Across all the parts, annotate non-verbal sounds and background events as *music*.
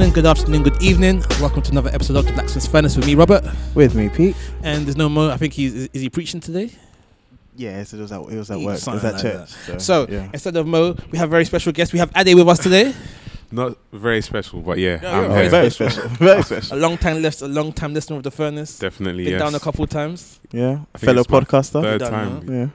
morning, good afternoon, good evening. Welcome to another episode of the Blacksmith's Furnace with me, Robert. With me, Pete. And there's no more. I think he's is he preaching today? Yeah, so it was at it was at He- work. It was at like church. So yeah. instead of Mo, we have a very special guest. We have Ade with us today. *laughs* Not very special, but yeah, Yeah, I'm very very special. *laughs* special. A long time list, a long time listener of the Furnace. Definitely, Been yes. down a couple of times. Yeah, fellow podcaster. Third Done, time, Yeah.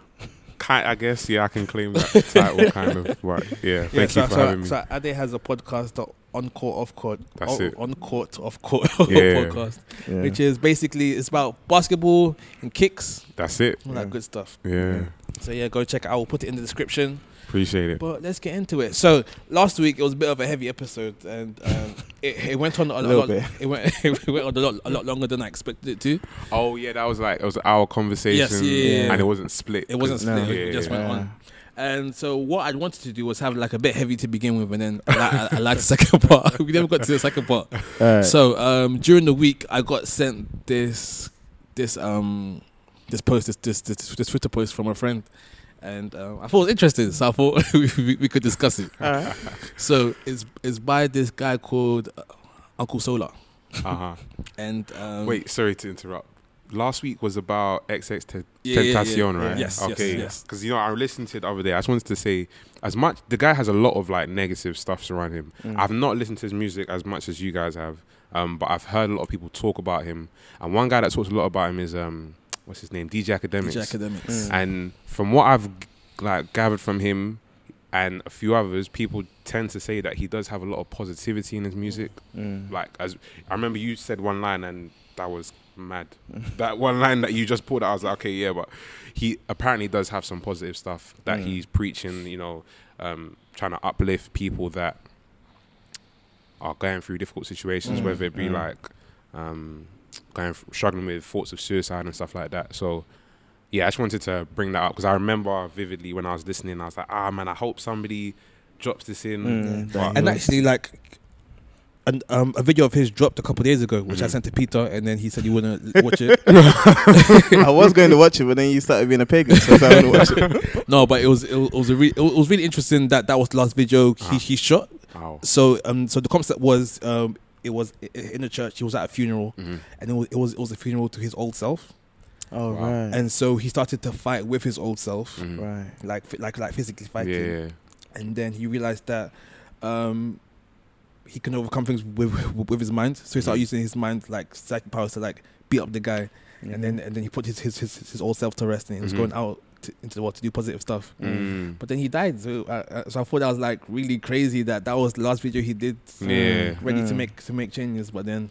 Ki- I guess. Yeah, I can claim that *laughs* title, kind of. But yeah, thank so, you for so, having me. so Ade has a podcast, the on court, off court, That's oh, it. on court, off court *laughs* Yeah. podcast, yeah. which is basically it's about basketball and kicks, That's it. all Yeah. that good stuff. Yeah, So yeah, go check it out. We'll put it in the description. Appreciate it. But let's get into it. So last week it was a bit of a heavy episode, and um, *laughs* it, it went on a, Little lot. bit. It went *laughs* it went on a lot, a lot longer than I expected it to. Oh yeah, that was like it was our conversation, Yes, yeah, yeah, yeah. and it wasn't split. It wasn't No. split. It Yeah, just yeah. went Yeah. on. And so what I wanted to do was have like a bit heavy to begin with, and then I, I, I like the second *laughs* part. we never got to the second part. Alright. So um, during the week, I got sent this this um this post this this this, this Twitter post from a friend, and um, I thought it was interesting, so I thought *laughs* we, we, could discuss it. Alright. So it's it's by this guy called uh, Uncle Solar, Uh huh. *laughs* and um, Wait, sorry to interrupt. Last week was about XX Te- Yeah, yeah, yeah. Tentacion, right? Yes, yes, Okay. yes. Because you know, I listened to it the other day. I just wanted to say, as much the guy has a lot of like negative stuff surrounding him. Mm. I've not listened to his music as much as you guys have, um, but I've heard a lot of people talk about him. And one guy that talks a lot about him is um, what's his name, DJ Akademiks. DJ Akademiks. Mm. And from what I've like gathered from him and a few others, people tend to say that he does have a lot of positivity in his music. Mm. Like as I remember, you said one line and that was mad. *laughs* that one line that you just pulled out, I was like, okay, yeah, but he apparently does have some positive stuff that Mm. he's preaching. You know, um, trying to uplift people that are going through difficult situations, Mm. whether it be Mm. like um, going f- struggling with thoughts of suicide and stuff like that. So. Yeah, I just wanted to bring that up because I remember vividly when I was listening, I was like, "Ah, man, I hope somebody drops this in." Mm, But- And actually, like, and um, a video of his dropped a couple days ago, which I Mhm. sent to Peter, and then he said he wouldn't *laughs* watch it. I was going to watch it, but then you started being a pagan, so I was going to watch it. *laughs* no, but it was it was, it was a re- it was really interesting that that was the last video he, Uh-huh. he shot. Wow. So um, so the concept was um, it was i- i- in the church. He was at a funeral, Mhm. and it was it was it was a funeral to his old self, Oh Wow. right. and so he started to fight with his old self, Mhm. right. like like like physically fighting. Yeah. and then he realized that um, he can overcome things with with his mind. So he started Mhm. using his mind like psychic powers to like beat up the guy, and then and then he put his his his, his old self to rest, and he was Mhm. going out to, into the world to do positive stuff. Mm. But then he died, so uh, uh, so I thought that was like really crazy that that was the last video he did, Yeah. ready to Mm. make to make changes. But then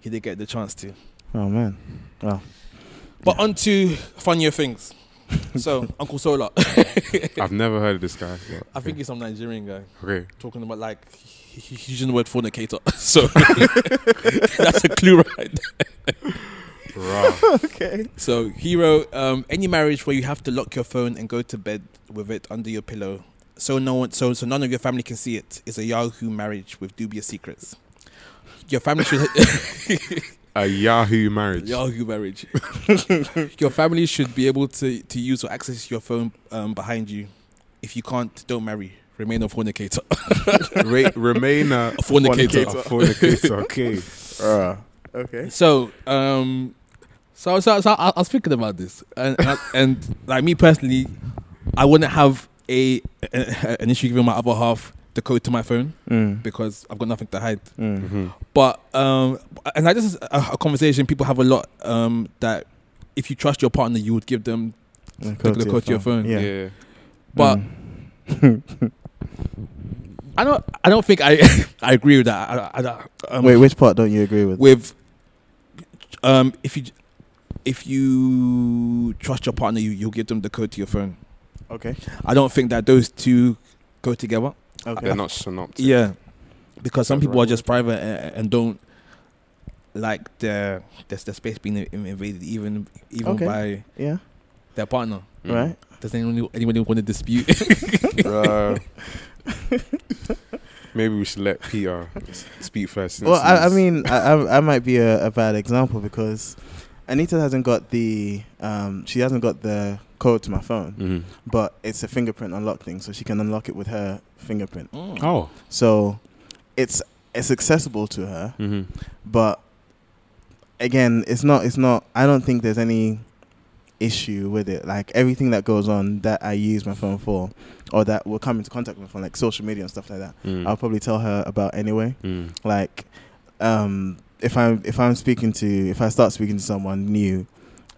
he didn't get the chance to. Oh man. Oh. But on to funnier things. So *laughs* Uncle Solar, *laughs* I've never heard of this guy. but- I think he's some Nigerian guy. okay. talking about like he- he- he's using the word fornicator. *laughs* So that's a clue right there. Right. *laughs* Okay. So hero, um, any marriage where you have to lock your phone and go to bed with it under your pillow, so no one, so so none of your family can see it, is a Yahoo marriage with dubious secrets. Your family should *laughs* *laughs* A Yahoo marriage. Yahoo marriage. your family should be able to to use or access your phone um, behind you. If you can't, don't marry. Remain a fornicator. Ra- remain a A fornicator. a fornicator. Okay. Uh, okay. So, um, so so, so I, I was thinking about this, and and, and like me personally, I wouldn't have a, a- an issue giving my other half the code to my phone Mm. because I've got nothing to hide. Mm. hmm But um, and like this is a, a conversation people have a lot. Um, that if you trust your partner, you would give them. The the code to your phone. Yeah. Yeah. But Mm. *laughs* I don't. I don't think I *laughs* I agree with that. I, I, I, um, Wait, which part don't you agree with? with um if you if you trust your partner you you'll give them the code to your phone Okay. i don't think that those two go together Okay. They're not synoptic. yeah because some That's people are just private and, and don't like their their, their space being invaded even even Okay. by Yeah. their partner Mhm. Right. does anyone anybody want to dispute *laughs* Bruh. *laughs* Maybe we should let Peter speak first. Well, I, I mean, I, I, I might be a, a bad example because Anita hasn't got the um, she hasn't got the code to my phone, Mhm. but it's a fingerprint unlock thing, so she can unlock it with her fingerprint. Mm. Oh. So it's it's accessible to her, Mm-hmm. but again, it's not. It's not. I don't think there's any issue with it. Like everything that goes on that I use my phone for, or that will come into contact with my phone, like social media and stuff like that. Mm. I'll probably tell her about anyway. Mm. Like, um, if I'm if I'm speaking to if I start speaking to someone new,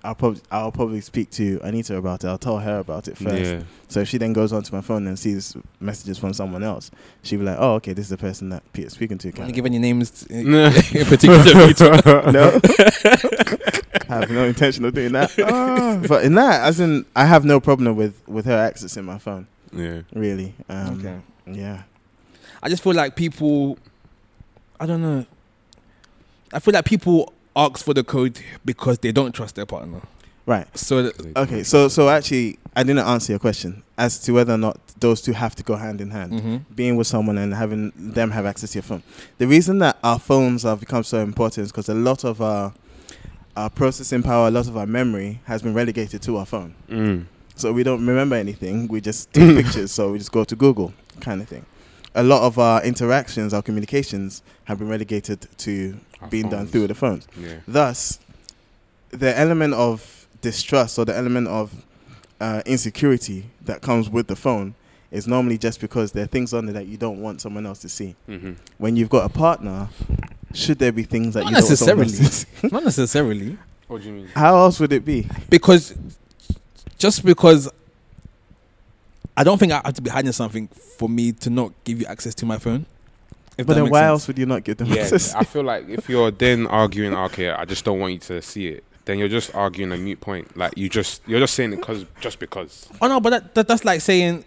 I'll probably I'll probably speak to Anita about it. I'll tell her about it first. Yeah. So if she then goes onto my phone and sees messages from someone else, she'll be like, "Oh, okay, this is the person that Peter's speaking to." Can Kind you give any names *laughs* in *laughs* No. particular? *laughs* no, I have no intention of doing that. Ah. but in that, as in, I have no problem with with her accessing my phone. Yeah. Really. Um, Okay. Yeah. I just feel like people. I don't know. I feel like people ask for the code because they don't trust their partner. Right. So th- Okay. So so actually, I didn't answer your question as to whether or not those two have to go hand in hand. mhm. being with someone and having them have access to your phone. The reason that our phones have become so important is because a lot of our our processing power, a lot of our memory has been relegated to our phone. Mm. So we don't remember anything. We just take *laughs* pictures. So we just go to Google, kind of thing. A lot of our interactions, our communications, have been relegated to Our being done through the phones. Yeah. Thus, the element of distrust or the element of uh, insecurity that comes with the phone is normally just because there are things on there that you don't want someone else to see. Mm-hmm. When you've got a partner, should there be things that Not you don't want someone else necessarily. to see? *laughs* Not necessarily. What do you mean? How else would it be? Because just because I don't think I have to be hiding something for me to not give you access to my phone. If But then why sense. else would you not give them Yeah, access? I feel like if you're then arguing, okay, I just don't want you to see it, then you're just arguing a mute point. Like you just you're just saying it because just because. Oh no, but that, that that's like saying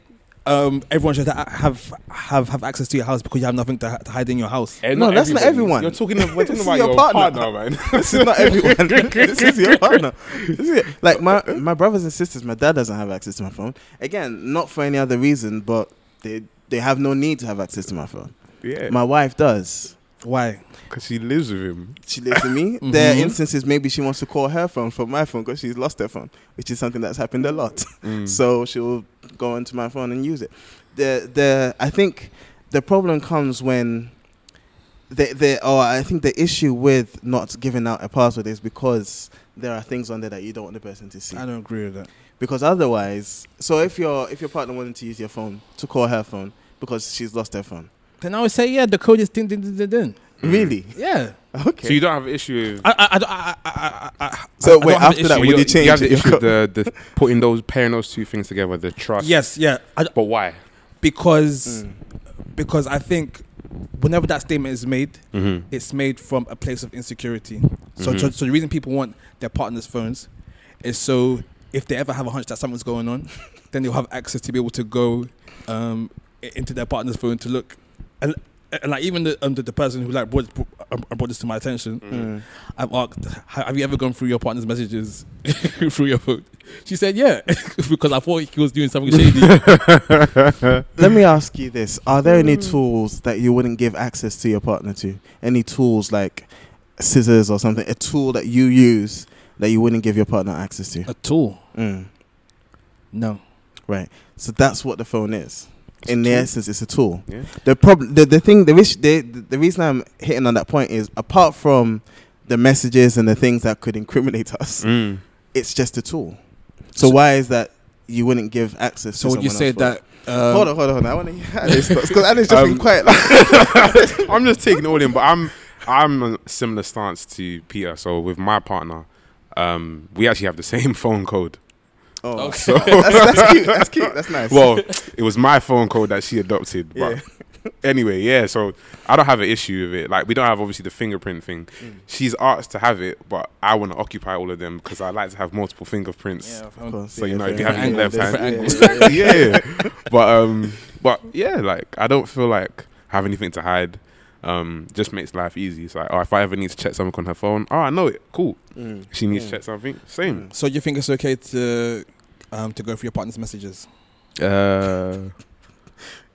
um, everyone should ha- have have have access to your house because you have nothing to, ha- to hide in your house. Eh, No, that's not everyone. You're talking. We're *laughs* talking about your your, partner. partner. man. *laughs* this is not everyone. *laughs* this is your partner. This is it. Like my my brothers and sisters, my dad doesn't have access to my phone. Again, not for any other reason, but they they have no need to have access to my phone. Yeah, My wife does. Why? because she lives with him. She lives with me. *laughs* There are Mhm. instances maybe she wants to call her phone from my phone because she's lost her phone, which is something that's happened a lot. Mm. *laughs* So she'll go onto my phone and use it. The the I think the problem comes when the the or I think the issue with not giving out a password is because there are things on there that you don't want the person to see. I don't agree with that. Because otherwise, so if your if your partner wanted to use your phone to call her phone because she's lost her phone, Then I would say, yeah, the code is ding ding ding ding. ding. Mm. really Yeah. okay. So you don't have an issue with. I I I I I, I, I So I wait, don't have an after that, issue- would you, you change have it? the issue with *laughs* the, the putting those pairing those two things together, the trust. Yes, yeah. I, But why? because Mm. because I think whenever that statement is made, Mm-hmm. it's made from a place of insecurity. So, Mhm. so, so the reason people want their partner's phones is so if they ever have a hunch that something's going on, then they'll have access to be able to go um, i- into their partner's phone to look. And, and like even the, um, the the person who like brought um, brought this to my attention, Mm. I've asked, "Have you ever gone through your partner's messages *laughs* through your phone?" She said, "Yeah," *laughs* because I thought he was doing something shady. *laughs* Let me ask you this: Are there any Mm. tools that you wouldn't give access to your partner to? Any tools like scissors or something? A tool that you use that you wouldn't give your partner access to? a tool? Mm. No. Right. So that's what the phone is. It's In the tool. essence, it's a tool. Yeah. The problem, the, the thing, the, issue, the the reason I'm hitting on that point is apart from the messages and the things that could incriminate *laughs* us, Mm. it's just a tool. So, So- why is that you wouldn't give access? So to would you say that? Um, hold on, hold on, hold on. I want to hear *laughs* Alice because Alice just Um, been quiet. *laughs* I'm just taking it all in, but I'm I'm a similar stance to Peter. So with my partner, um, we actually have the same phone code. Oh, Okay. So *laughs* that's, that's cute. That's cute. That's nice. well, *laughs* it was my phone code that she adopted. But Yeah. anyway, yeah. So I don't have an issue with it. Like we don't have obviously the fingerprint thing. Mm. She's asked to have it, but I want to occupy all of them because I like to have multiple fingerprints. Yeah, Of course, So, you know, if you have your angles, left hand- yeah, yeah, *laughs* yeah. yeah. But um, but yeah, like I don't feel like I have anything to hide. Um, just makes life easy. It's like, oh, if I ever need to check something on her phone, oh, I know it. Cool. Mm. She needs Mm. to check something. Same. So you think it's okay to um, to go through your partner's messages? Uh,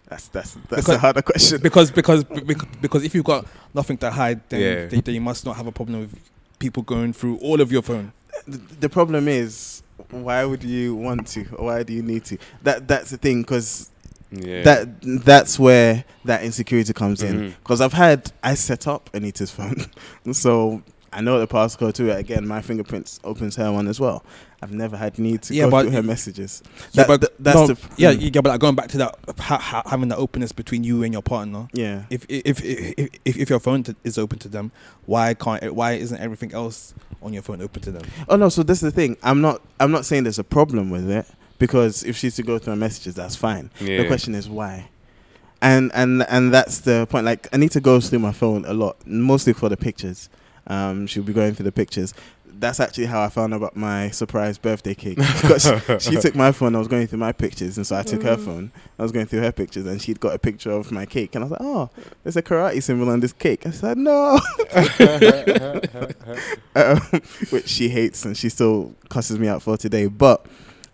That's that's that's Because- a harder question. Because because because, because if you've got nothing to hide, then, Yeah. then, then you must not have a problem with people going through all of your phone. The, the problem is, why would you want to? Or why do you need to? That that's the thing. Because Yeah. that that's where that insecurity comes in Mhm. because I've had I set up Anita's phone, *laughs* so I know the passcode to it. Again, my fingerprints opens her one as well. I've never had need to Yeah, go but- through her messages. Yeah, That- but th- that's no, the yeah, mm, yeah, but like going back to that, ha- ha- having the openness between you and your partner. yeah. If if if if, if your phone t- is open to them, why can't it, why isn't everything else on your phone open to them? Oh no, so this is the thing. I'm not. I'm not saying there's a problem with it because if she's to go through her messages, that's fine. yeah. The question is why. And and and that's the point. Like Anita goes through my phone a lot, mostly for the pictures. Um, she'll be going through the pictures. That's actually how I found out about my surprise birthday cake because she took my phone. I was going through my pictures, and so I took her phone. I was going through her pictures, and she'd got a picture of my cake, and I was like, "Oh, there's a karate symbol on this cake." I said, "No," *laughs* um, which she hates, and she still cusses me out for today. But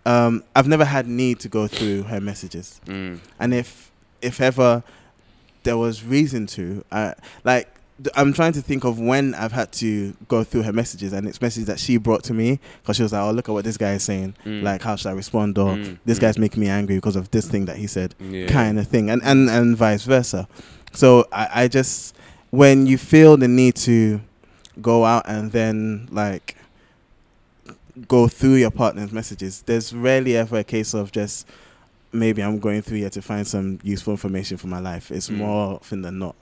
um, I've never had need to go through her messages Mm. and if if ever there was reason to uh, like th- i'm trying to think of when i've had to go through her messages and it's messages that she brought to me because she was like oh look at what this guy is saying Mm. like how should i respond or Mm. this Mm. guy's making me angry because of this thing that he said Yeah. kind of thing and, and and vice versa so I, I just when you feel the need to go out and then like go through your partner's messages there's rarely ever a case of just maybe i'm going through here to find some useful information for my life it's Mm. more often than not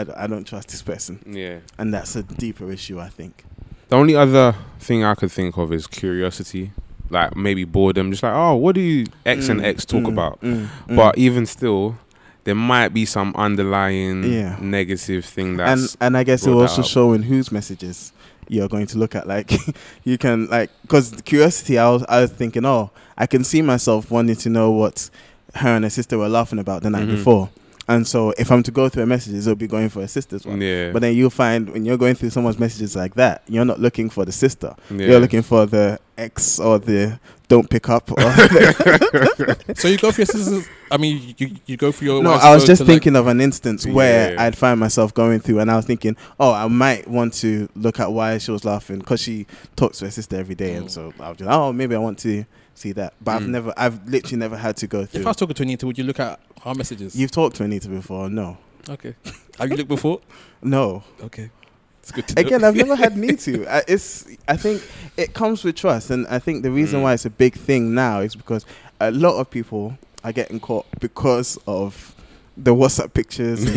I, d- I don't trust this person Yeah. and that's a deeper issue i think The only other thing I could think of is curiosity, like maybe boredom. Just like, oh, what do you X and Mm, X talk mm, about? mm, mm. But even still, there might be some underlying Yeah. negative thing and that's and I guess it brought will also up. show in whose messages you're going to look at. Like *laughs* you can like because curiosity, I was I was thinking, oh, I can see myself wanting to know what her and her sister were laughing about the night Mhm. before, and so if I'm to go through her messages, it'll be going for her sister's one. yeah. But then you'll find when you're going through someone's messages like that, you're not looking for the sister. yeah. You're looking for the ex or the don't pick up. Or *laughs* *laughs* So you go for your sisters. I mean, you you go for your. no, I was just to, like- thinking of an instance where Yeah. I'd find myself going through, and I was thinking, oh, I might want to look at why she was laughing because she talks to her sister every day, and Mm. so I was just, oh, maybe I want to see that. But I've Mm. never, I've literally never had to go through. if I was talking to Anita, would you look at her messages? You've talked to Anita before? No, okay. Have you looked before? no. Okay, it's good to know. Again, I've never had need *laughs* to. I, it's, I think it comes with trust, and I think the reason Mm. why it's a big thing now is because a lot of people are getting caught because of the WhatsApp pictures *laughs* and,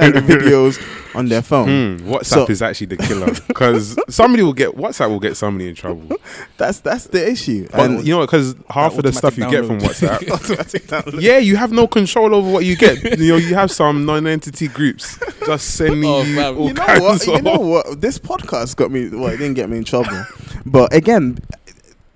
and the videos on their phone. Hmm, WhatsApp So- is actually the killer because somebody will get WhatsApp will get somebody in trouble. *laughs* That's that's the issue. But And you know, because half of the stuff you get from WhatsApp, *laughs* yeah, you have no control over what you get. you know, you have some non-entity groups just sending Oh, you fam. all you know kinds what? You know what? This podcast got me. Well, it didn't get me in trouble, but again,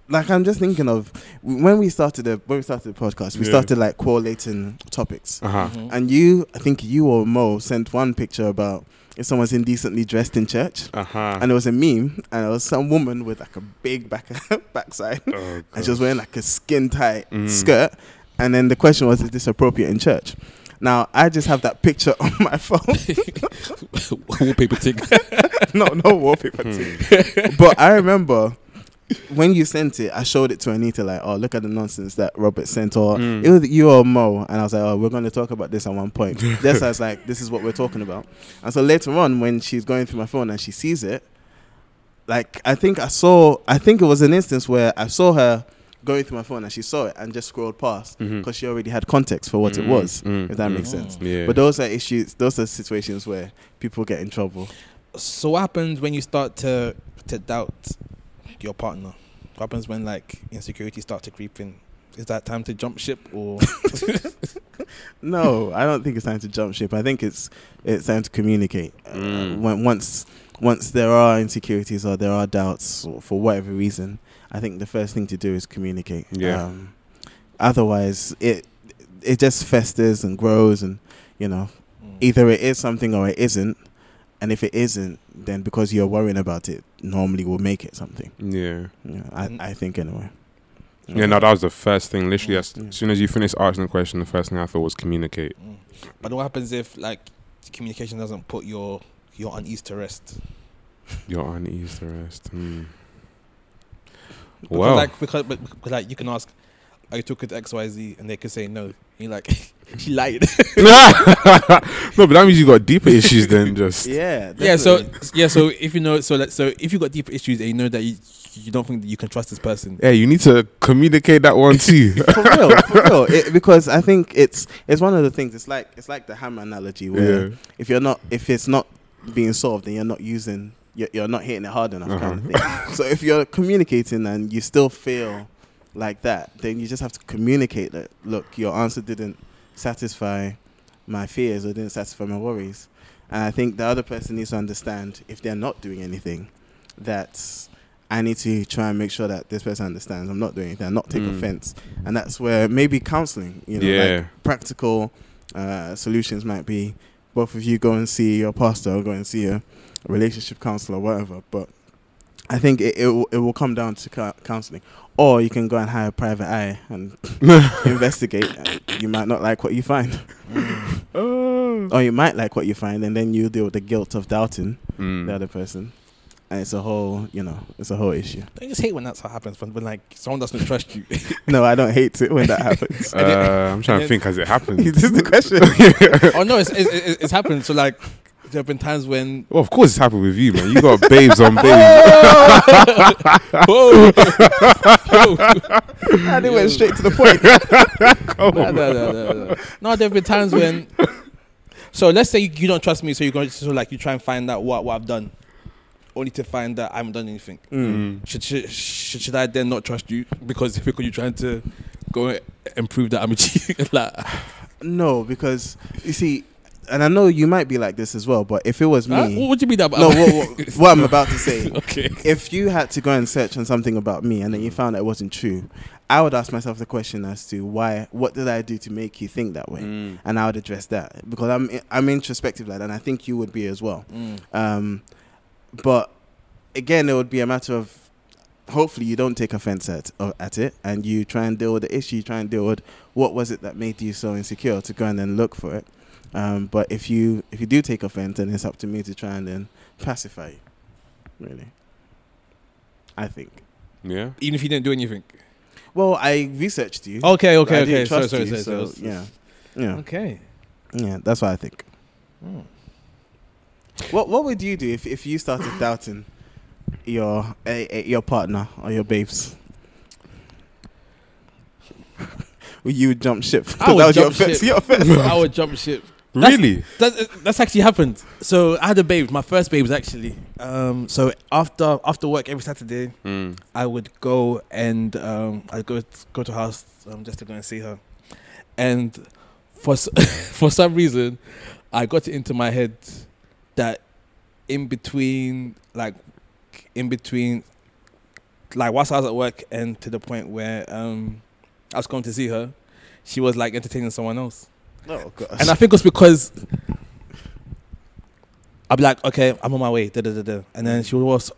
like I'm just thinking of when we started the when we started the podcast, we Yeah. started like correlating topics, Uh-huh. Mhm. and you, I think you or Mo sent one picture about if someone's indecently dressed in church. Uh-huh. And it was a meme, and it was some woman with like a big back *laughs* backside, Oh, and she was wearing like a skin tight Mm. skirt. And then the question was, is this appropriate in church? Now I just have that picture *laughs* on my phone. *laughs* Wallpaper thing. no, no wallpaper Hmm. But I remember when you sent it, I showed it to Anita like, oh, look at the nonsense that Robert sent, or Mm. it was you or Mo, and I was like, oh, we're going to talk about this at one point. *laughs* This I was like, this is what we're talking about. And so later on, when she's going through my phone and she sees it, like I think I saw, I think it was an instance where I saw her going through my phone and she saw it and just scrolled past because she already had context for what it Mm, was. mm, If that makes sense. Yeah. But those are issues. Those are situations where people get in trouble. So what happens when you start to to doubt your partner? What happens when like insecurity start to creep in? Is that time to jump ship or *laughs* *laughs* No, I don't think it's time to jump ship. I think it's it's time to communicate. Uh, Mm. when once once there are insecurities or there are doubts or for whatever reason, I think the first thing to do is communicate. Yeah. Um, otherwise, it it just festers and grows, and you know, Mm. either it is something or it isn't. And if it isn't, then because you're worrying about it, normally will make it something. yeah. Yeah, I, Mm. I think anyway. Yeah, no, that was the first thing. Literally, as, Yeah. soon as you finished asking the question, the first thing I thought was communicate. Mm. But what happens if like communication doesn't put your your unease to rest? Your unease to rest. Hmm. Because Well, like because, because like you can ask, I took it to X Y Z, and they could say no. You're like, *laughs* she lied. *laughs* no, but that means you got deeper issues than just. Yeah. yeah. So yeah. So if you know, so let, so if you got deeper issues and you know that you, you don't think that you can trust this person. Yeah, you need to communicate that one too. *laughs* for real, for real. It, because I think it's it's one of the things. It's like it's like the hammer analogy where yeah. if you're not if it's not being solved and you're not using you're, you're not hitting it hard enough kind of uh-huh. thing. so if you're communicating and you still feel like that, then you just have to communicate that. Look, your answer didn't satisfy my fears or didn't satisfy my worries. And I think the other person needs to understand if they're not doing anything, that I need to try and make sure that this person understands I'm not doing anything, I'm not taking Mm. offense. And that's where maybe counseling, you know, Yeah. like practical uh, solutions might be both of you go and see your pastor or go and see a, relationship counselor or whatever. But I think it, it, will, it will come down to cou- counseling. Or you can go and hire a private eye and *laughs* investigate. And you might not like what you find. Oh. *laughs* Or you might like what you find, and then you deal with the guilt of doubting Mm. the other person. And it's a whole, you know, it's a whole issue. I just hate when that's what happens. When, when like someone doesn't trust you. *laughs* No, I don't hate it when that happens. Uh, I'm trying to think as it happens. this is the question. oh no, it's, it's, it's, it's happened. So like, there have been times when Well, of course it's happened with you, man. You got babes on *laughs* babes. whoa, and it went straight to the point. no, no, no, no, no. No, there have been times when. *laughs* So let's say you, you don't trust me, so you're going to so like you try and find out what, what I've done, only to find that I haven't done anything. Mm. Should, should should should I then not trust you because because you're trying to go and prove that I'm a *laughs* cheat? like, No, because you see, and I know you might be like this as well, but if it was huh? me, what would you be that? about? no, what, what, *laughs* what I'm about to say, *laughs* okay. if you had to go and search on something about me and then you found that it wasn't true, I would ask myself the question as to why, what did I do to make you think that way, Mm. and I would address that because I'm I'm introspective like that, and I think you would be as well. Mm. Um, but again, it would be a matter of hopefully you don't take offense at uh, at it, and you try and deal with the issue. You try and deal with what was it that made you so insecure to go and then look for it. Um, but if you if you do take offense, then it's up to me to try and then pacify you. Really, I think. Yeah. Even if you didn't do anything. Well, I researched you. Okay, okay, I okay. didn't Sorry, trust sorry, you, sorry, so, sorry. yeah, yeah, Okay. yeah. That's what I think. Hmm. What What would you do if, if you started *coughs* doubting your eh, eh, your partner or your babes? you *laughs* Would you jump ship? 'Cause I would that was your jump ship. your *laughs* first. I would jump ship. That's- Really? That, that's actually happened. So I had a babe. My first babe was actually. Um, so after after work every Saturday, Mm. I would go and um, I'd go go to her house um, just to go and see her, and for *laughs* for some reason, I got it into my head that in between, like in between, like whilst I was at work and to the point where um, I was going to see her, she was like entertaining someone else. Gosh. And I think it was because I'd be like, okay, I'm on my way, da da da da, and then she would always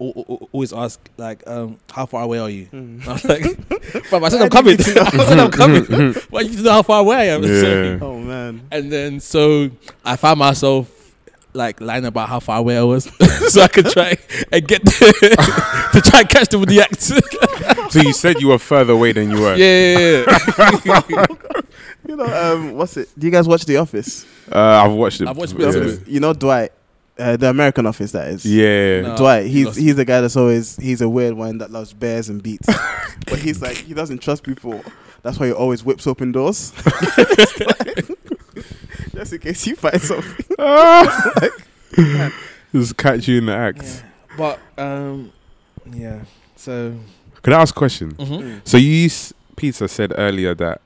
al- al- always ask like, um, how far away are you? Mm. *laughs* *laughs* I was like, fam, I said I'm coming. I said I'm coming. Why you know how far away I am? So- Yeah. Oh man. and then so I found myself like lying about how far away I was, *laughs* so I could try and get to try and catch them with the act. So you said you were further away than you were. yeah, yeah, yeah. You know, um, what's it? Do you guys watch The Office? Uh, I've watched it. I've watched The bits yeah. of Office. You know Dwight, uh, the American Office. That is. Yeah. No. Dwight, he's lost- he's the guy that's always he's a weird one that loves bears and beets, *laughs* but he's like he doesn't trust people. That's why he always whips open doors, *laughs* just in case you find something. *laughs* Just catch you in the act. Yeah. But um, yeah. So Could I ask a question? mhm. So you, s- Peter, said earlier that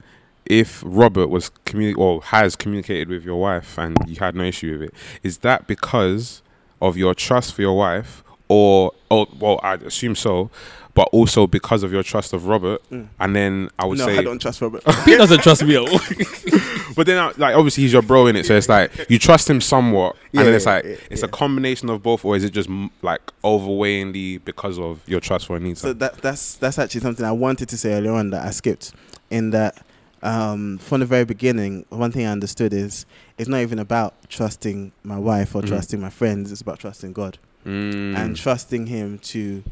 if Robert was communi- or has communicated with your wife and you had no issue with it, is that because of your trust for your wife, or or well, I assume so, but also because of your trust of Robert? Mm. And then I would say no, say, I don't trust Robert. *laughs* he doesn't trust me at all. *laughs* but then I- like obviously he's your bro in it, so it's like you trust him somewhat, Yeah, and then it's like yeah, it's yeah. a combination of both, or is it just like overweighingly because of your trust for Anita? So that that's that's actually something I wanted to say earlier on that I skipped. In that, um, from the very beginning, one thing I understood is it's not even about trusting my wife or Mhm. trusting my friends. It's about trusting God Mm. and trusting Him to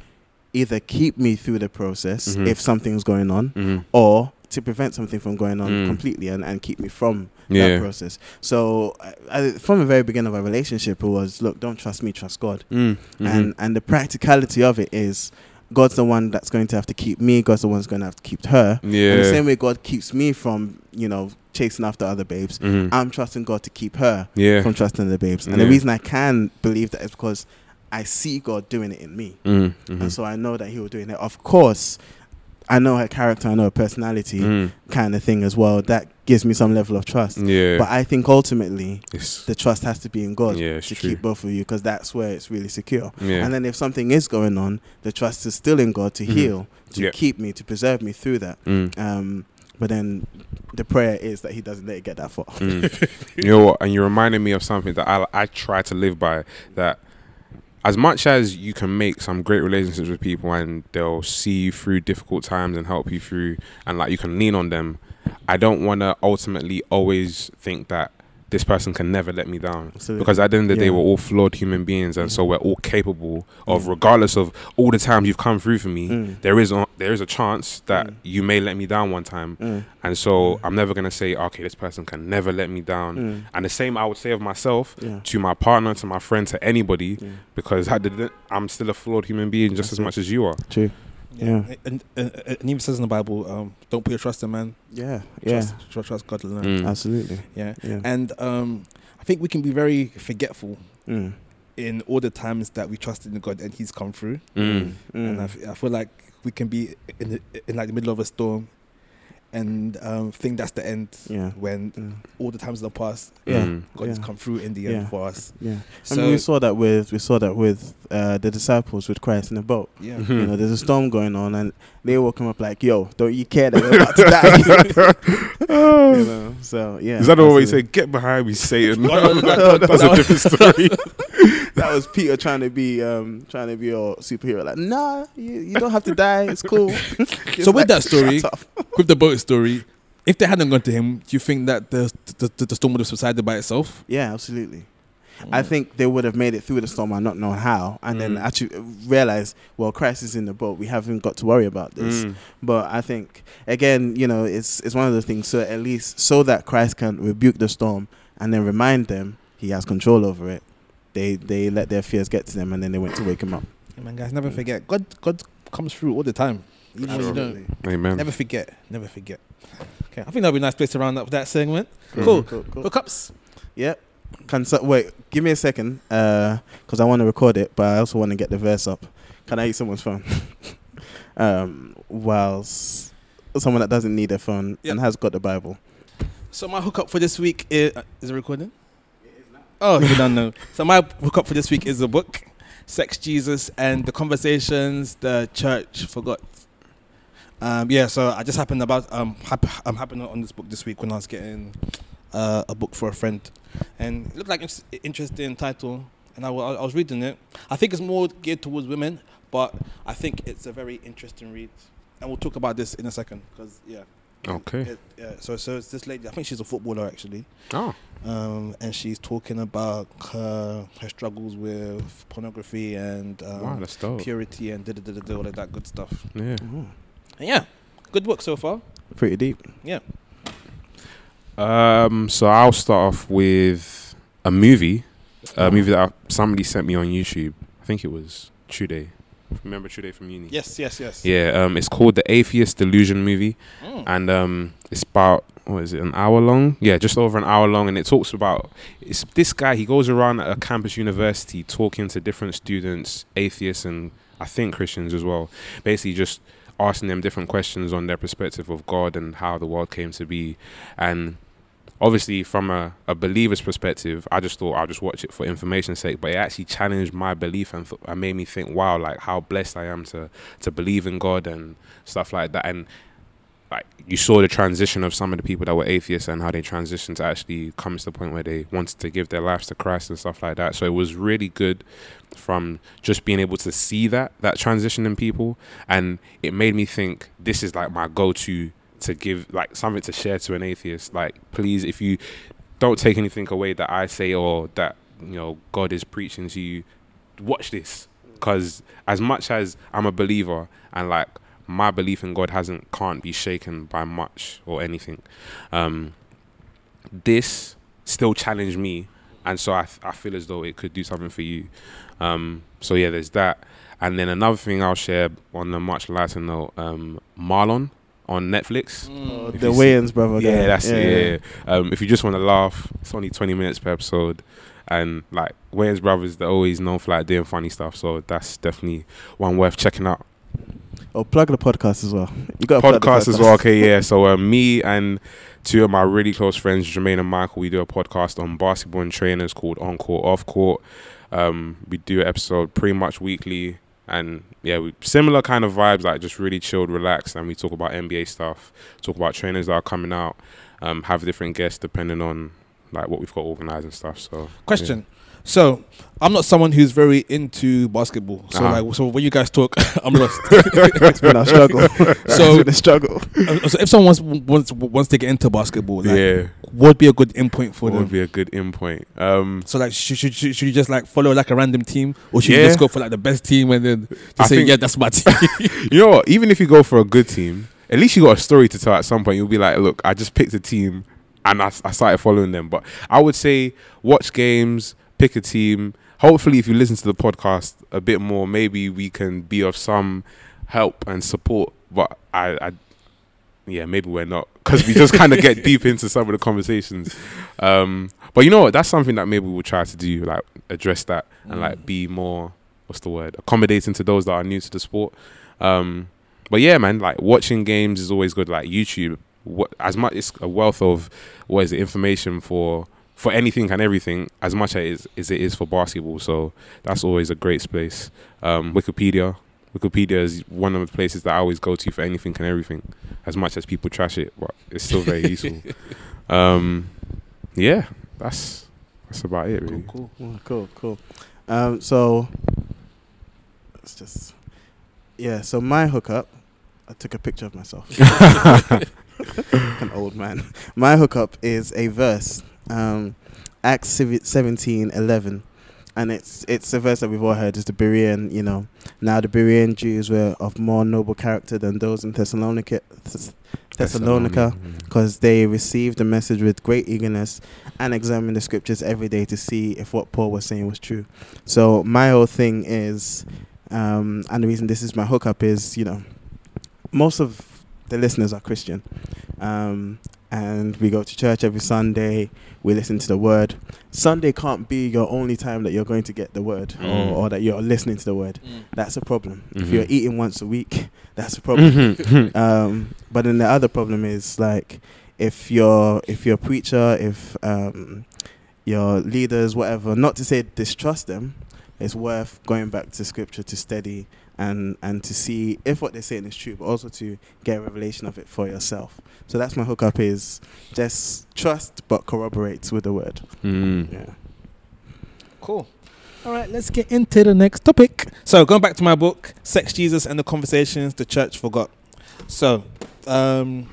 either keep me through the process Mhm. if something's going on, Mhm. or to prevent something from going on Mm. completely and, and keep me from Yeah. that process. So I, I, from the very beginning of our relationship, it was look, don't trust me, trust God. Mm, mhm. And and the practicality of it is. God's the one that's going to have to keep me. God's the one that's going to have to keep her. yeah. And the same way God keeps me from, you know, chasing after other babes, Mhm. I'm trusting God to keep her yeah. from trusting the babes. And Yeah. the reason I can believe that is because I see God doing it in me. Mm, mhm. And so I know that He will do it. Of course, I know her character, I know her personality Mm, kind of thing as well. That gives me some level of trust. yeah. But I think ultimately It's- the trust has to be in God yeah, to true. keep both of you because that's where it's really secure. yeah. And then if something is going on, the trust is still in God to Mhm. heal, to Yeah. keep me, to preserve me through that. Mm, Um, but then the prayer is that He doesn't let it get that far. mm. *laughs* you know what? And you reminded me of something that I I try to live by. That as much as you can make some great relationships with people and they'll see you through difficult times and help you through, and like you can lean on them. I don't want to ultimately always think that this person can never let me down. Absolutely. Because at the end of the day, we're all flawed human beings, and so we're all capable of, Mm. regardless of all the times you've come through for me, Mm. there is a, there is a chance that Mm. you may let me down one time, Mm. and so I'm never gonna say, okay, this person can never let me down. Mm. And the same I would say of myself Yeah. to my partner, to my friend, to anybody, Yeah. because I didn't. I'm still a flawed human being just That's as much as you are. True. Yeah. And, and, and even says in the Bible, um, don't put your trust in man. Yeah. Yeah. Trust, trust, trust God alone. Mm. Absolutely. Yeah. Yeah. And um, I think we can be very forgetful Mm. in all the times that we trusted in God and He's come through. Mm. And I, f- I feel like we can be in, the, in like the middle of a storm and um, think that's the end Yeah. when Mm. all the times in the past Yeah. Mm. God has Yeah. come through in the end Yeah. for us. Yeah. I So mean, we saw that with we saw that with uh, the disciples with Christ in the boat. yeah, Mhm. You know, there's a storm going on, and they will come up like, "Yo, don't you care that we're about to die?" *laughs* *laughs* you know. *laughs* So yeah. Is that always absolutely. say, "Get behind me, Satan"? No, no, no, no, That's a different story. That was Peter trying to be um trying to be a superhero. Like, nah, you, you don't have to die. It's cool. *laughs* So with like, that story- *laughs* with the boat story, if they hadn't gone to him, do you think that the the, the, the storm would have subsided by itself? yeah, absolutely. I think they would have made it through the storm and not know how, and then Mm. actually realize, well, Christ is in the boat. We haven't got to worry about this. Mm. But I think again, you know, it's it's one of those things. So at least so that Christ can rebuke the storm and then remind them He has control over it. They they let their fears get to them, and then they went to wake him up. Yeah, man, guys, never forget. God, God comes through all the time. Even when you Absolutely. don't. Amen. Never forget. Never forget. Okay, I think that'd be a nice place to round up that segment. Mm. Cool. cool, cool. Hookups. Yep. Can so, wait? Give me a second, because I want to record it, but I also want to get the verse up. Can I use someone's phone? *laughs* um, whilst someone that doesn't need a phone Yep. and has got the Bible. So my hookup for this week is uh, is it recording? Oh, you don't know. So my book up for this week is a book, Sex, Jesus, and the conversations the church forgot. Um, yeah, so I just happened about um hap- I'm happening on this book this week when I was getting uh, a book for a friend, and it looked like an interesting title, and I, wa- I was reading it. I think it's more geared towards women, but I think it's a very interesting read, and we'll talk about this in a second because yeah. Okay. Yeah, so so it's this lady. I think she's a footballer actually, Oh. um, and she's talking about her her struggles with pornography and um, wow, that's dope. purity and da da da da all of that good stuff. Yeah. Mhm. And yeah, good book so far. Pretty deep. Yeah. Um. So I'll start off with a movie, a movie that somebody sent me on YouTube. I think it was Truday. Remember Truday from uni? Yes, yes, yes. Yeah. Um. It's called the Atheist Delusion movie. Mm. and um, it's about what is it, an hour long? Yeah, just over an hour long, and it talks about it's this guy. He goes around at a campus university talking to different students, atheists, and I think Christians as well. Basically, just asking them different questions on their perspective of God and how the world came to be, and obviously from a, a believer's perspective i just thought i'll just watch it for information's sake but it actually challenged my belief and th- it made me think wow like how blessed i am to to believe in god and stuff like that and like you saw the transition of some of the people that were atheists and how they transitioned to actually come to the point where they wanted to give their lives to Christ and stuff like that. So it was really good from just being able to see that that transition in people and it made me think this is like my go-to to give like something to share to an atheist like please if you don't take anything away that I say or that you know God is preaching to you watch this because as much as I'm a believer and like my belief in God hasn't can't be shaken by much or anything. Um, this still challenged me, and so I I feel as though it could do something for you. Um, so yeah, there's that. And then another thing I'll share on a much lighter note, um, Marlon on Netflix. Oh, If the Wayans brother. Yeah, guy. that's it. Yeah, Um, if you just want to laugh, it's only 20 minutes per episode. And like Wayans brothers, they're always known for like doing funny stuff. So that's definitely one worth checking out. Oh, plug the podcast as well. You got Podcast as well. Okay, yeah. So uh, me and two of my really close friends, Jermaine and Michael, we do a podcast on basketball and trainers called On Court, Off Court. Um, we do an episode pretty much weekly. And yeah, we, similar kind of vibes, like just really chilled, relaxed, and we talk about NBA stuff, talk about trainers that are coming out, um, have different guests depending on like what we've got organized and stuff. So Question. So I'm not someone who's very into basketball. So Uh-huh. like, so when you guys talk, *laughs* I'm lost. *laughs* it's been a struggle. *laughs* So- a struggle. Uh, so if someone wants, wants wants to get into basketball, like, yeah, would be a good endpoint for what them? would be a good in point? Um, So like, should, should, should, should you just like follow like a random team, or should you just go for like the best team and then just say, yeah, that's my team? you know what? Even if you go for a good team, at least you got a story to tell at some point. You'll be like, look, I just picked a team and I, I started following them. But I would say watch games, pick a team. Hopefully, if you listen to the podcast a bit more, maybe we can be of some help and support. But I, I yeah, maybe we're not because we just kind of get *laughs* deep into some of the conversations. Um, but you know what? That's something that maybe we'll try to do, like address that and like be more what's the word accommodating to those that are new to the sport. Um, but yeah, man, like watching games is always good. Like YouTube, what as much it's a wealth of what is it information for for anything and everything as much as, as it is for basketball. So that's always a great space. Um, Wikipedia. Wikipedia is one of the places that I always go to for anything and everything. As much as people trash it, but it's still very *laughs* useful. Um, yeah, that's that's about it, really. cool. Oh, cool, cool. Um, so it's just yeah. So my hookup, I took a picture of myself. *laughs* *laughs* An old man. My hookup is a verse, um, Acts sev- seventeen eleven, and it's it's a verse that we've all heard. It's the Berean, you know. Now the Berean Jews were of more noble character than those in Thessalonica. Thess- Thessalonica because they received the message with great eagerness and examined the scriptures every day to see if what Paul was saying was true. So my whole thing is, um, and the reason this is my hookup is, you know, most of the listeners are Christian, um, and we go to church every Sunday. We listen to the word. Sunday can't be your only time that you're going to get the word, Mm. or, or that you're listening to the word. That's a problem. If Mhm. you're eating once a week, *laughs* that's a problem. Mhm. Um, but then the other problem is like if you're if you're a preacher, if um, your leaders, whatever, not to say distrust them, it's worth going back to scripture to study and and to see if what they're saying is true, but also to get a revelation of it for yourself. So that's my hookup is just trust but corroborate with the word. Mm. Yeah. Cool. All right, let's get into the next topic. So, going back to my book, Sex, Jesus, and the Conversations the Church Forgot. So, um,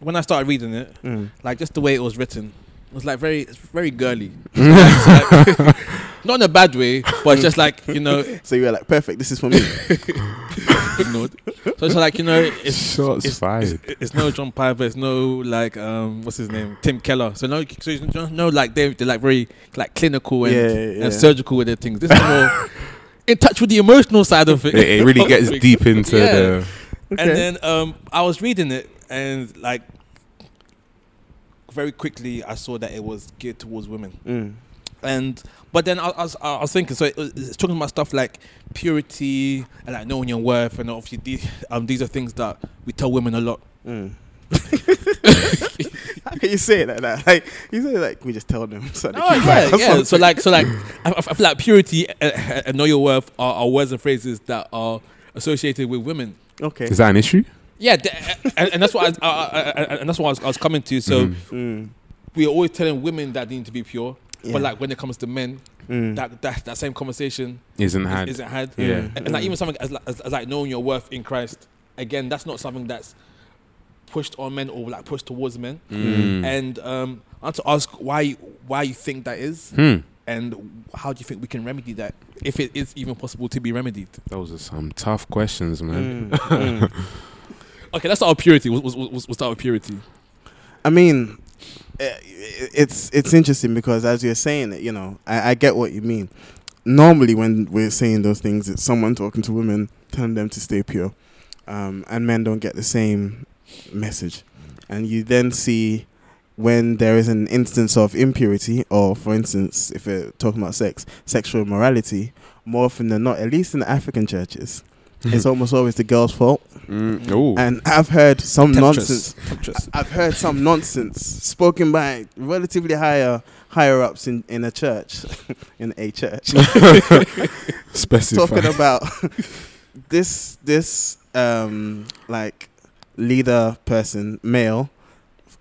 when I started reading it, Mm. like just the way it was written, it was like very, it's very girly. *laughs* Like- not in a bad way, but it's just like you know, *laughs* So you were like, perfect. This is for me. *laughs* ignored. So it's like you know, it's Shots it's, fired. It's, it's no John Piper. It's no like um, what's his name, Tim Keller. So no, so you don't like they they're like very like clinical and, Yeah, yeah, yeah. and surgical with their things. This is more *laughs* in touch with the emotional side of it. It, it really gets deep into Yeah. the. And then um, I was reading it, and like very quickly, I saw that it was geared towards women. Mm. And but then I, I was I was thinking, so it, it's talking about stuff like purity and like knowing your worth, and obviously these um these are things that we tell women a lot. Mm. *laughs* How can you say it like that? Like you say, like we just tell them. So Oh keep quiet yeah, or yeah. So like, so like, I, I feel like purity and, and know your worth are, are words and phrases that are associated with women. okay. Is that an issue? Yeah, th- and, and that's what I, I, I, I- and that's what I was, I was coming to. So. Mm. we are always telling women that they need to be pure, Yeah. but like when it comes to men, Mm. that that, that same conversation Isn't had. isn't had. Yeah. Mm. And, and like even something as, like- as, as like knowing your worth in Christ, again, that's not something that's pushed on men or like pushed towards men. Mm. And um, I want to ask why why you think that is. Hmm. and how do you think we can remedy that if it is even possible to be remedied Those are some tough questions, man. Mm. *laughs* Mm. Okay, let's start with purity. We'll, we'll, we'll we'll start with purity. I mean, it's it's interesting because as you're saying it, you know, I, I get what you mean. Normally, when we're saying those things, it's someone talking to women, telling them to stay pure, um, and men don't get the same message. And you then see when there is an instance of impurity, or for instance, if we're talking about sex, sexual immorality, more often than not, at least in the African churches, it's almost always the girl's fault. Mm. And I've heard some Temptress. nonsense Temptress. I've heard some nonsense spoken by relatively higher higher ups in, in a church, *laughs* in a church, *laughs* Specify. talking about this this um like leader person male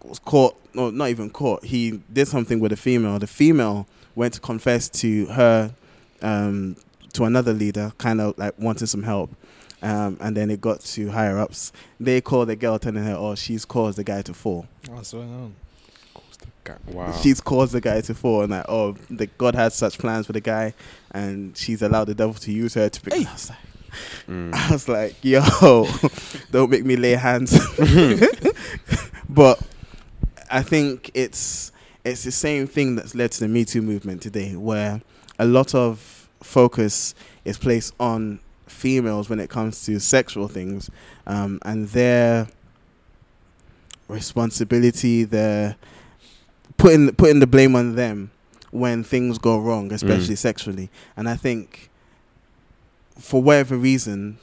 was caught no not even caught he did something with a female the female went to confess to her um to another leader kind of like wanting some help um, and then it got to higher ups. They called the girl, telling her, "Oh, she's caused the guy to fall." What's going on? Wow. she's caused the guy to fall, and like, oh, the God had such plans for the guy, and she's allowed the devil to use her to. Pick. I, was like, Mm. *laughs* I was like, yo, *laughs* don't make me lay hands. *laughs* but I think it's it's the same thing that's led to the Me Too movement today, where a lot of focus is placed on females when it comes to sexual things, um, and their responsibility, their putting putting the blame on them when things go wrong, especially sexually. And I think for whatever reason,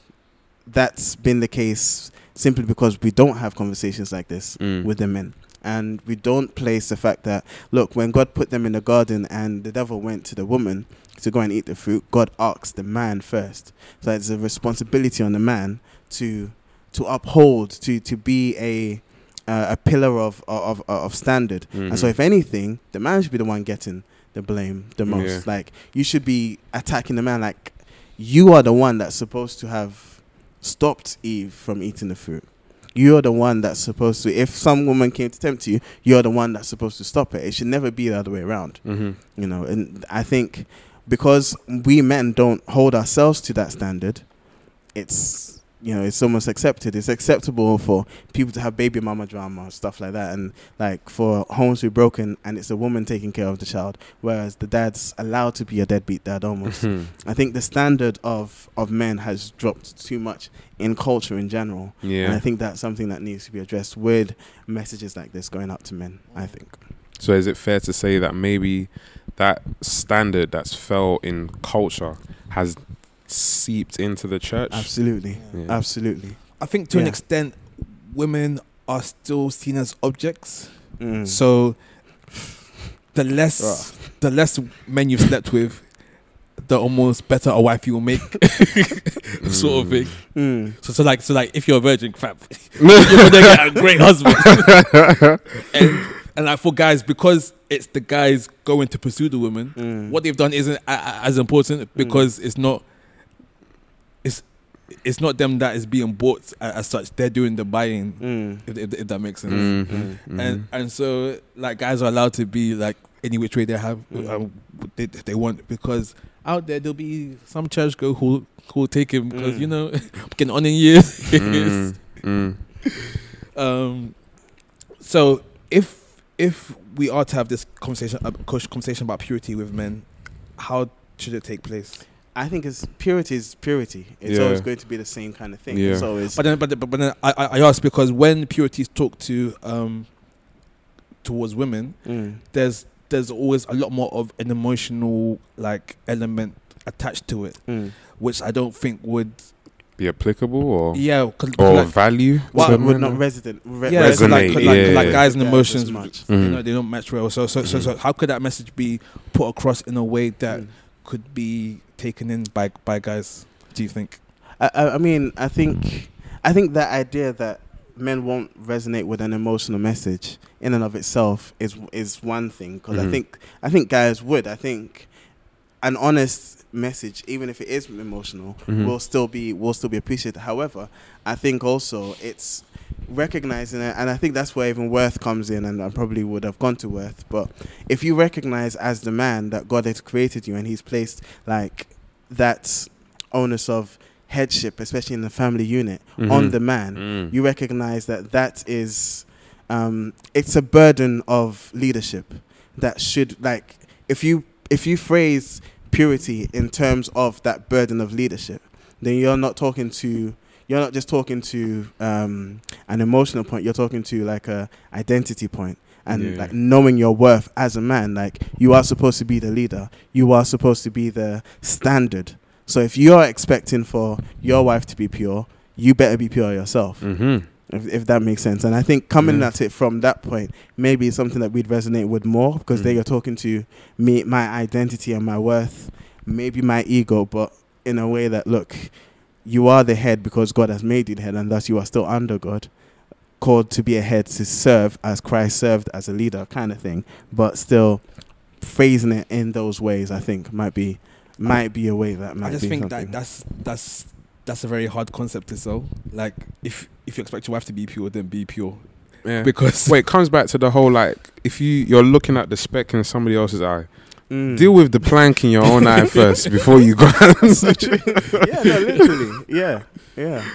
that's been the case simply because we don't have conversations like this Mm. with the men. And we don't place the fact that, look, when God put them in the garden and the devil went to the woman to go and eat the fruit, God asks the man first. So it's a responsibility on the man to to uphold, to to be a uh, a pillar of of of standard. And so, Mhm. if anything, the man should be the one getting the blame the most. Yeah. Like you should be attacking the man. Like you are the one that's supposed to have stopped Eve from eating the fruit. You're the one that's supposed to. If some woman came to tempt you, you're the one that's supposed to stop it. It should never be the other way around. Mhm. You know, and I think because we men don't hold ourselves to that standard, it's you know it's almost accepted. It's acceptable for people to have baby mama drama stuff like that, and like for homes to be broken and it's a woman taking care of the child, whereas the dad's allowed to be a deadbeat dad almost. Mhm. I think the standard of of men has dropped too much in culture in general, and I think that's something that needs to be addressed with messages like this going out to men. I think. So is it fair to say that maybe that standard that's felt in culture has seeped into the church? Absolutely, Yeah. absolutely. I think to an extent, women are still seen as objects. Mm. So the less the less men you've slept with, the almost better a wife you will make, *laughs* sort of thing. Mm. So, so like, so like, if you're a virgin, crap, *laughs* you're gonna get a great husband. *laughs* and and like for guys, because it's the guys going to pursue the woman, Mm. what they've done isn't a- a- as important because it's not. It's it's not them that is being bought as such. They're doing the buying. Mm. If, if, if that makes sense. Mhm. Mm. And and so like guys are allowed to be like any which way they have Mm. um, they they want because out there there'll be some church girl who who will take him because Mm. you know *laughs* getting on in years. Mm. Mm. *laughs* um, so if if we are to have this conversation uh, conversation about purity with men, how should it take place? I think it's purity is purity. It's Yeah. always going to be the same kind of thing. Yeah. It's always But then, but, then- but then I, I I ask because when purity is talked to um towards women, Mm. there's there's always a lot more of an emotional like element attached to it, Mm. which I don't think would Be applicable or yeah cause, or like, value? Well, to Would, would not resident. Re- yeah, 'cause like, resonate, 'cause like, yeah, like guys and Yeah, emotions, as much. you know, they don't match well. So so, so Mhm. so how could that message be put across in a way that Mm. could be taken in by by guys? Do you think? I, I I mean, I think, I think that idea that men won't resonate with an emotional message in and of itself is is one thing because I Mhm. think I think guys would. I think an honest message, even if it is emotional, Mhm. will still be will still be appreciated. However, I think also it's recognizing it, and I think that's where even worth comes in. And I probably would have gone to worth, but if you recognize as the man that God has created you and He's placed like that onus of headship, especially in the family unit, Mhm. on the man, Mm. you recognize that that is um, it's a burden of leadership that should like if you if you phrase purity in terms of that burden of leadership then you're not talking to you're not just talking to um, an emotional point you're talking to like a identity point and Yeah. like knowing your worth as a man like you are supposed to be the leader you are supposed to be the standard so if you're expecting for your wife to be pure you better be pure yourself Mhm. If, if that makes sense. And I think coming Yeah. at it from that point, maybe it's something that we'd resonate with more because they Mm. are talking to me, my identity and my worth, maybe my ego, but in a way that look, you are the head because God has made you the head, and thus you are still under God, called to be a head to serve as Christ served as a leader, kind of thing. But still, phrasing it in those ways, I think might be might be a way that might be. I just be think something. that that's that's that's a very hard concept to sell. Like if if you expect your wife to be pure, then be pure. Yeah. Because Wait, it comes back to the whole like if you you're looking at the speck in somebody else's eye, Mm. deal with the plank in your own eye *laughs* first before you go. *laughs* so *laughs* true. yeah, no, literally. Yeah, yeah.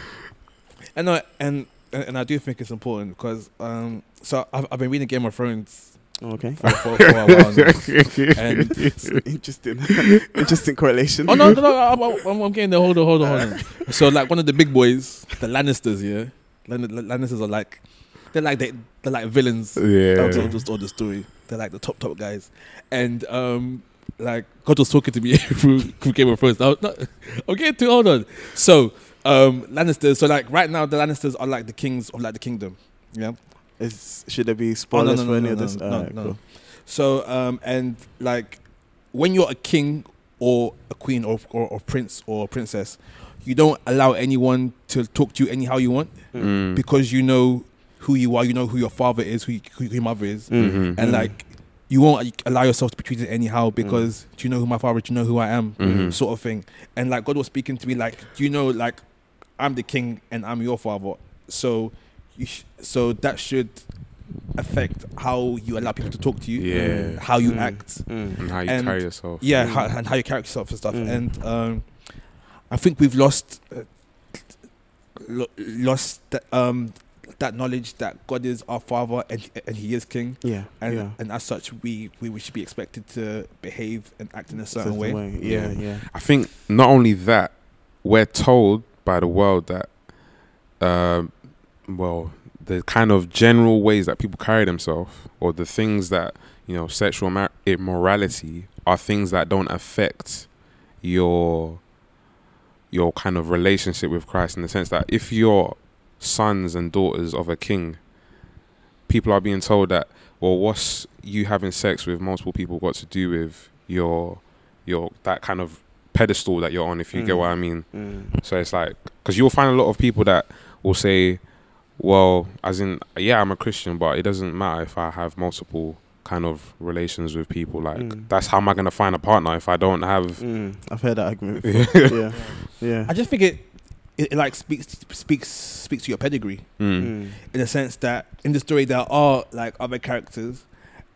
and I, and and I do think it's important because um so I've, I've been reading Game of Thrones Okay. for, for, for a while now. And *laughs* interesting, *laughs* interesting correlation. oh no, no, no I'm, I'm, I'm getting there. Hold on, hold on, hold on. So like one of the big boys, the Lannisters, yeah, Lann- Lannisters are like they're like they, they're like villains. yeah. Tell just all the story. They're like the top top guys, and um, like God was talking to me *laughs* through, through Game of Thrones. I was not, I'm to hold on. So um, Lannisters. So like right now, the Lannisters are like the kings of like the kingdom. Yeah. Is, should there be Oh, no, spoilers no, for no, any no, of this? no, Alright, no. cool. So um, and like when you're a king or a queen or, or or prince or a princess, you don't allow anyone to talk to you anyhow you want Mm. because you know who you are. You know who your father is, who, who your mother is. Mm. Mhm. and Mm. like you won't allow yourself to be treated anyhow because do you know who my father is? Do you know who I am? Mhm. Sort of thing. And like God was speaking to me like, do you know like I'm the king and I'm your father, so you sh- so that should affect how you allow people to talk to you, Yeah. how you Mm. act, Mm. and how you and- carry yourself. yeah, Mm. how, and how you carry yourself and stuff. Mm. And um, I think we've lost uh, lo- lost that, um, that knowledge that God is our father and and He is king Yeah, and yeah. and as such we, we we should be expected to behave and act in a certain way. Yeah, Yeah. yeah. I think not only that, we're told by the world that, um, well, the kind of general ways that people carry themselves, or the things that you know, sexual immorality, are things that don't affect your your kind of relationship with Christ. In the sense that if you're sons and daughters of a king, people are being told that, well, what's you having sex with multiple people got to do with your your that kind of pedestal that you're on, if you get Mm. what I mean. Mm. So it's like, because you'll find a lot of people that will say, well, as in, yeah, I'm a Christian, but it doesn't matter if I have multiple kind of relations with people. Like, Mm. that's how am I going to find a partner if I don't have. Mm. I've heard that argument. *laughs* Yeah, yeah. I just think it, it, it like speaks speaks speaks to your pedigree Mm. Mm. in the sense that in the story there are like other characters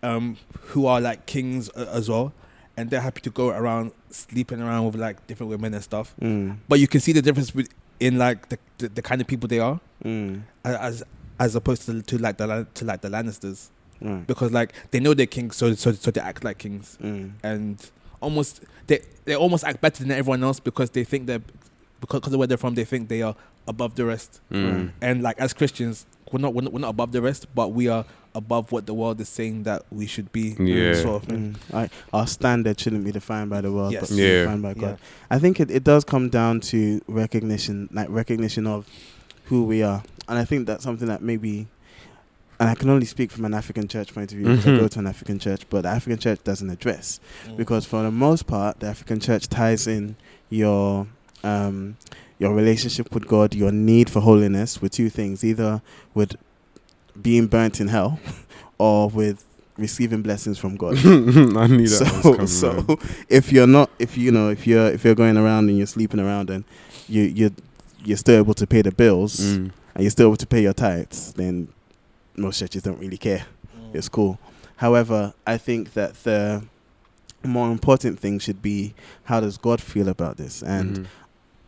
um, who are like kings uh, as well, and they're happy to go around sleeping around with like different women and stuff. Mm. But you can see the difference with, in like the, the the kind of people they are Mm. as as opposed to to like the to like the Lannisters Right. because like they know they're kings, so so so they act like kings. Mm. and almost they they almost act better than everyone else because they think they're because, because of where they're from they think they are above the rest Mm. and like as christians we're not, we're not we're not above the rest but we are above what the world is saying that we should be Yeah. sort of thing. Mm. Right. Our standard shouldn't be defined by the world, Yes. but Yeah. defined by Yeah. God. I think it, it does come down to recognition, like recognition of who we are, and I think that's something that maybe, and I can only speak from an African church point of view because I Mhm. go to an African church, but the African church doesn't address Mm. because for the most part, the African church ties in your um, your relationship with God, your need for holiness, with two things: either with being burnt in hell, *laughs* or with receiving blessings from God *laughs* I knew that was so coming. so man. if you're not if you know if you're if you're going around and you're sleeping around and you you you're still able to pay the bills Mm. and you're still able to pay your tithes then most churches don't really care Mm. it's cool however i think that the more important thing should be how does god feel about this and Mhm.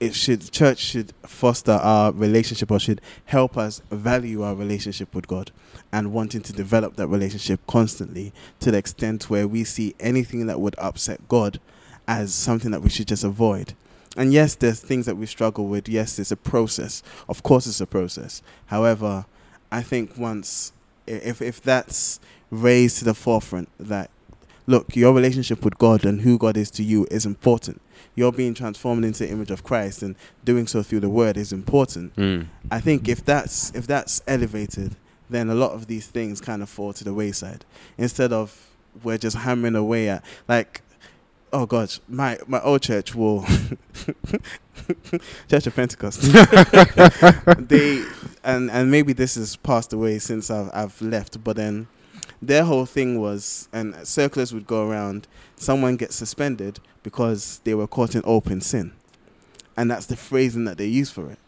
it should church should foster our relationship or should help us value our relationship with God and wanting to develop that relationship constantly to the extent where we see anything that would upset God as something that we should just avoid. And yes, there's things that we struggle with. Yes, it's a process. Of course, it's a process. However, I think once, if if that's raised to the forefront, that look, your relationship with God and who God is to you is important. You're being transformed into the image of Christ, and doing so through the Word is important. Mm. I think if that's if that's elevated, then a lot of these things kind of fall to the wayside. Instead of we're just hammering away at like, oh gosh, my my old church will *laughs* Church of Pentecost. *laughs* they and and maybe this has passed away since I've I've left, but then their whole thing was and circulars would go around. Someone gets suspended because they were caught in open sin, and that's the phrasing that they use for it.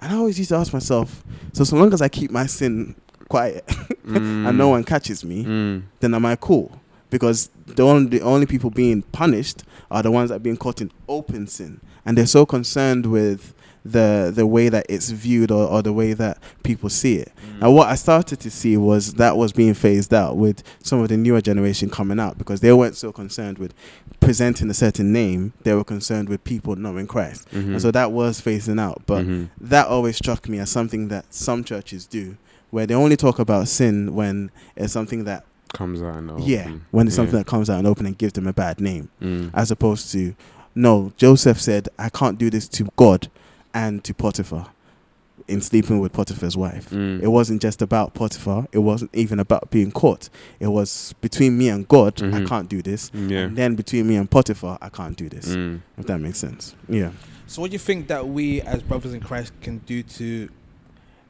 And I always used to ask myself, so so long as I keep my sin quiet *laughs* and no one catches me, Mm. then am I cool? Because the only the only people being punished are the ones that are being caught in open sin, and they're so concerned with the the way that it's viewed or, or the way that people see it. And what I started to see was that was being phased out with some of the newer generation coming out because they weren't so concerned with presenting a certain name; they were concerned with people knowing Christ, Mhm. and so that was phasing out. But Mhm. that always struck me as something that some churches do, where they only talk about sin when it's something that comes out. And yeah, when it's Yeah. something that comes out and open and gives them a bad name, Mm. as opposed to, no, Joseph said, I can't do this to God and to Potiphar in sleeping with Potiphar's wife. Mm. It wasn't just about Potiphar. It wasn't even about being caught. It was between me and God, I Mhm. can't do this. Yeah. And then between me and Potiphar, I can't do this. Mm. If that makes sense. Yeah. So, what do you think that we as brothers in Christ can do to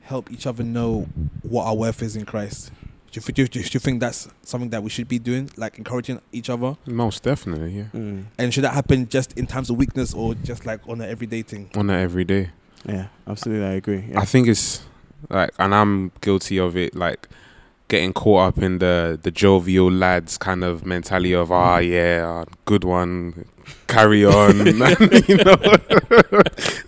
help each other know what our worth is in Christ? Do you, do, you, do you think that's something that we should be doing, like encouraging each other? Most definitely, yeah. Mm. And should that happen just in times of weakness or just like on an everyday thing? On that every day. Yeah, absolutely. I agree. Yeah. I think it's like, and I'm guilty of it, like getting caught up in the the jovial lads kind of mentality of ah yeah, good one, carry on, *laughs* you know.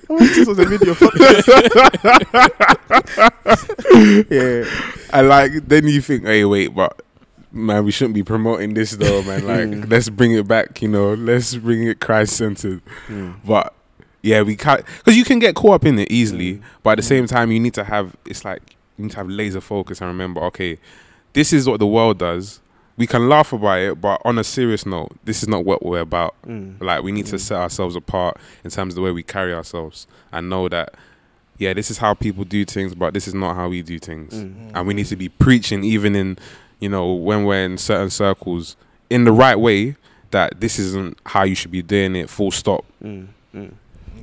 This was a video. *laughs* yeah, and like then you think, hey, wait, but man, we shouldn't be promoting this though, man. *laughs* Like, Mm. let's bring it back, you know. Let's bring it Christ centered. Mm. But yeah, we can't because you can get caught up in it easily. Mm. But at the same time, you need to have it's like you need to have laser focus and remember, okay, this is what the world does. We can laugh about it, but on a serious note, this is not what we're about. Mm. Like we need to Mm. set ourselves apart in terms of the way we carry ourselves and know that yeah, this is how people do things, but this is not how we do things. Mm. And we need to be preaching even in, you know, when we're in certain circles in the right way that this isn't how you should be doing it, full stop. Mm. Mm.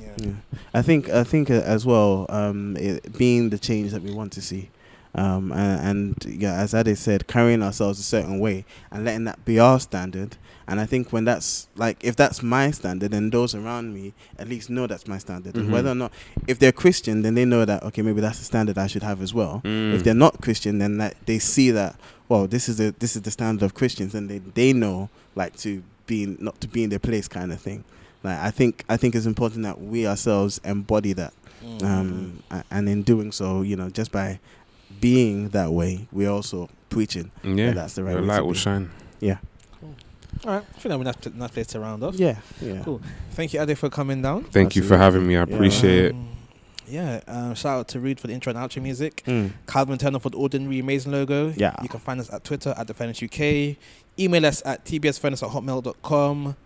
Yeah. Yeah. I think I think uh, as well, um, it, being the change that we want to see, um, and, and yeah, as Ade said, carrying ourselves a certain way and letting that be our standard. And I think when that's like, if that's my standard, then those around me at least know that's my standard. And Mhm. whether or not, if they're Christian, then they know that okay, maybe that's the standard I should have as well. Mm. If they're not Christian, then that they see that well, this is the this is the standard of Christians, and they they know like to be not to be in their place kind of thing. Like I think I think it's important that we ourselves embody that, Mm. um, and in doing so, you know, just by being that way, we're also preaching. yeah, that that's the right your way light to will be. shine. Yeah, Cool. All right. I think that we're not nice place to round off. yeah, yeah. Cool. Thank you, Ade, for coming down. Thank you for having me. I Yeah. appreciate it. Um, Yeah, um, shout out to Reed for the intro and outro music. Mm. Calvin Turner for the ordinary amazing logo. Yeah. You can find us at Twitter at the Furnace UK. Email us at tbsfurnace at hotmail.com.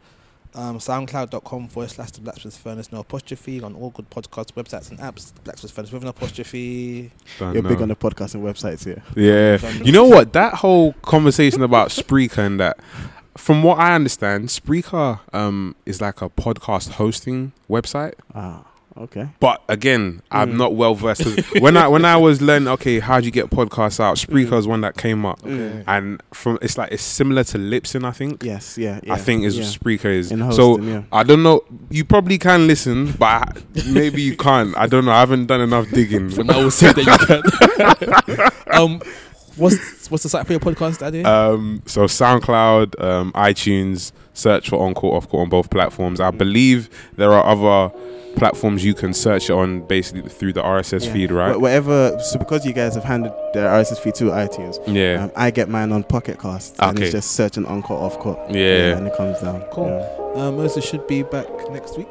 Um, soundcloud.com forward slash the Blacksmith Furnace, no apostrophe on all good podcasts, websites, and apps. Blacksmith Furnace with an apostrophe. Don't You're big on the podcast and websites here. Yeah. You know what? That whole conversation about Spreaker and that, from what I understand, Spreaker um, is like a podcast hosting website. Ah, okay. But again, I'm Mm. not well versed. *laughs* when I when I was learning, okay, how do you get podcasts out? Spreaker Mm. was one that came up, Mm. and from it's like it's similar to Libsyn, I think. Yes, yeah, yeah. I think is yeah. Spreaker is. in so yeah. I don't know. You probably can listen, but I- maybe you can't. I don't know. I haven't done enough digging. But I will say that you can. *laughs* *laughs* um, what's what's the site for your podcast, Ade? Um, so SoundCloud, um, iTunes, search for On Court Off Court on both platforms. I believe there are other platforms you can search it on, basically through the RSS Yeah. feed, right? Wh- Whatever. So because you guys have handed the RSS feed to iTunes, yeah, um, I get mine on Pocket Cast, and it's just searching an On Court Off Court. yeah. and it comes down. Cool. Yeah. Um, Moses should be back next week.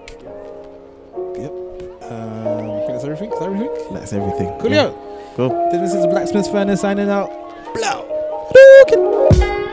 Yep. Um, I think that's everything. Is that everything? That's everything. Coolio. Cool. This is the Blacksmith's Furnace signing out. Blow.